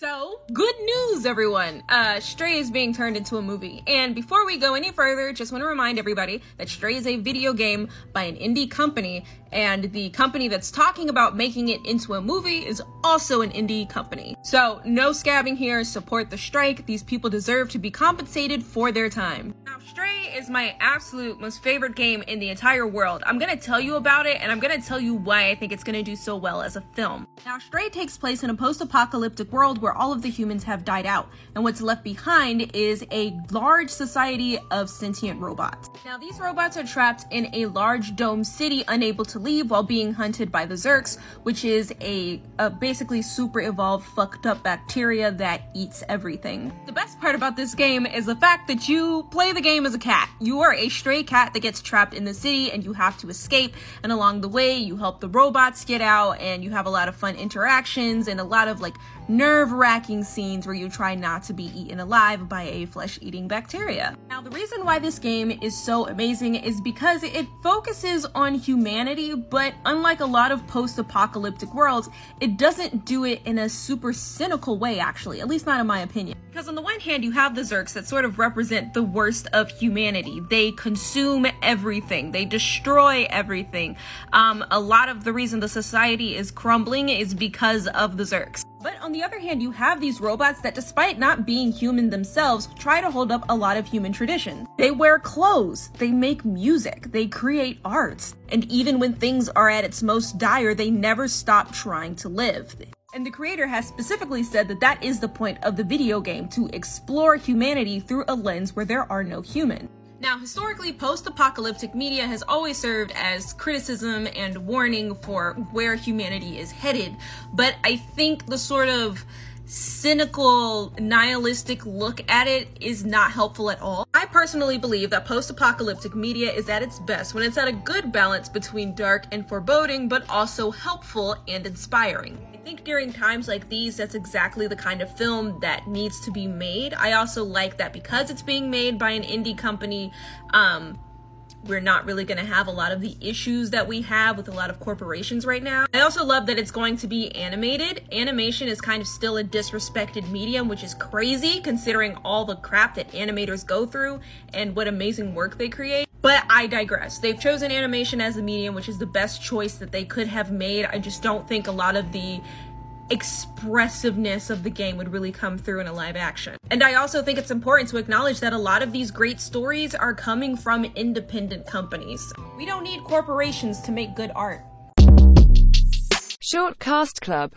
So, good news, everyone! Uh, Stray is being turned into a movie. And before we go any further, just want to remind everybody that Stray is a video game by an indie company, and the company that's talking about making it into a movie is also an indie company. So, no scabbing here, support the strike. These people deserve to be compensated for their time. Now, Stray is my absolute most favorite game in the entire world. I'm gonna tell you about it, and I'm gonna tell you why I think it's gonna do so well as a film. Now, Stray takes place in a post apocalyptic world where all of the humans have died out, and what's left behind is a large society of sentient robots. Now, these robots are trapped in a large dome city, unable to leave while being hunted by the Zurks, which is a, a basically super evolved, fucked up bacteria that eats everything. The best part about this game is the fact that you play the game as a cat. You are a stray cat that gets trapped in the city and you have to escape, and along the way, you help the robots get out, and you have a lot of fun interactions and a lot of like nerve wracking scenes where you try not to be eaten alive by a flesh eating bacteria. Now, the reason why this game is so amazing is because it focuses on humanity, but unlike a lot of post apocalyptic worlds, it doesn't do it in a super cynical way, actually, at least not in my opinion. Because on the one hand, you have the Zurks that sort of represent the worst of humanity. They consume everything, they destroy everything. Um, a lot of the reason the society is crumbling is because of the Zurks. But on the other hand, you have these robots that, despite not being human themselves, try to hold up a lot of human tradition. They wear clothes, they make music, they create arts, and even when things are at its most dire, they never stop trying to live. And the creator has specifically said that that is the point of the video game to explore humanity through a lens where there are no humans. Now, historically, post apocalyptic media has always served as criticism and warning for where humanity is headed, but I think the sort of cynical, nihilistic look at it is not helpful at all. I personally believe that post apocalyptic media is at its best when it's at a good balance between dark and foreboding, but also helpful and inspiring. I think during times like these, that's exactly the kind of film that needs to be made. I also like that because it's being made by an indie company, um, we're not really going to have a lot of the issues that we have with a lot of corporations right now. I also love that it's going to be animated. Animation is kind of still a disrespected medium, which is crazy considering all the crap that animators go through and what amazing work they create. But I digress. They've chosen animation as the medium, which is the best choice that they could have made. I just don't think a lot of the expressiveness of the game would really come through in a live action. And I also think it's important to acknowledge that a lot of these great stories are coming from independent companies. We don't need corporations to make good art. Short Cast Club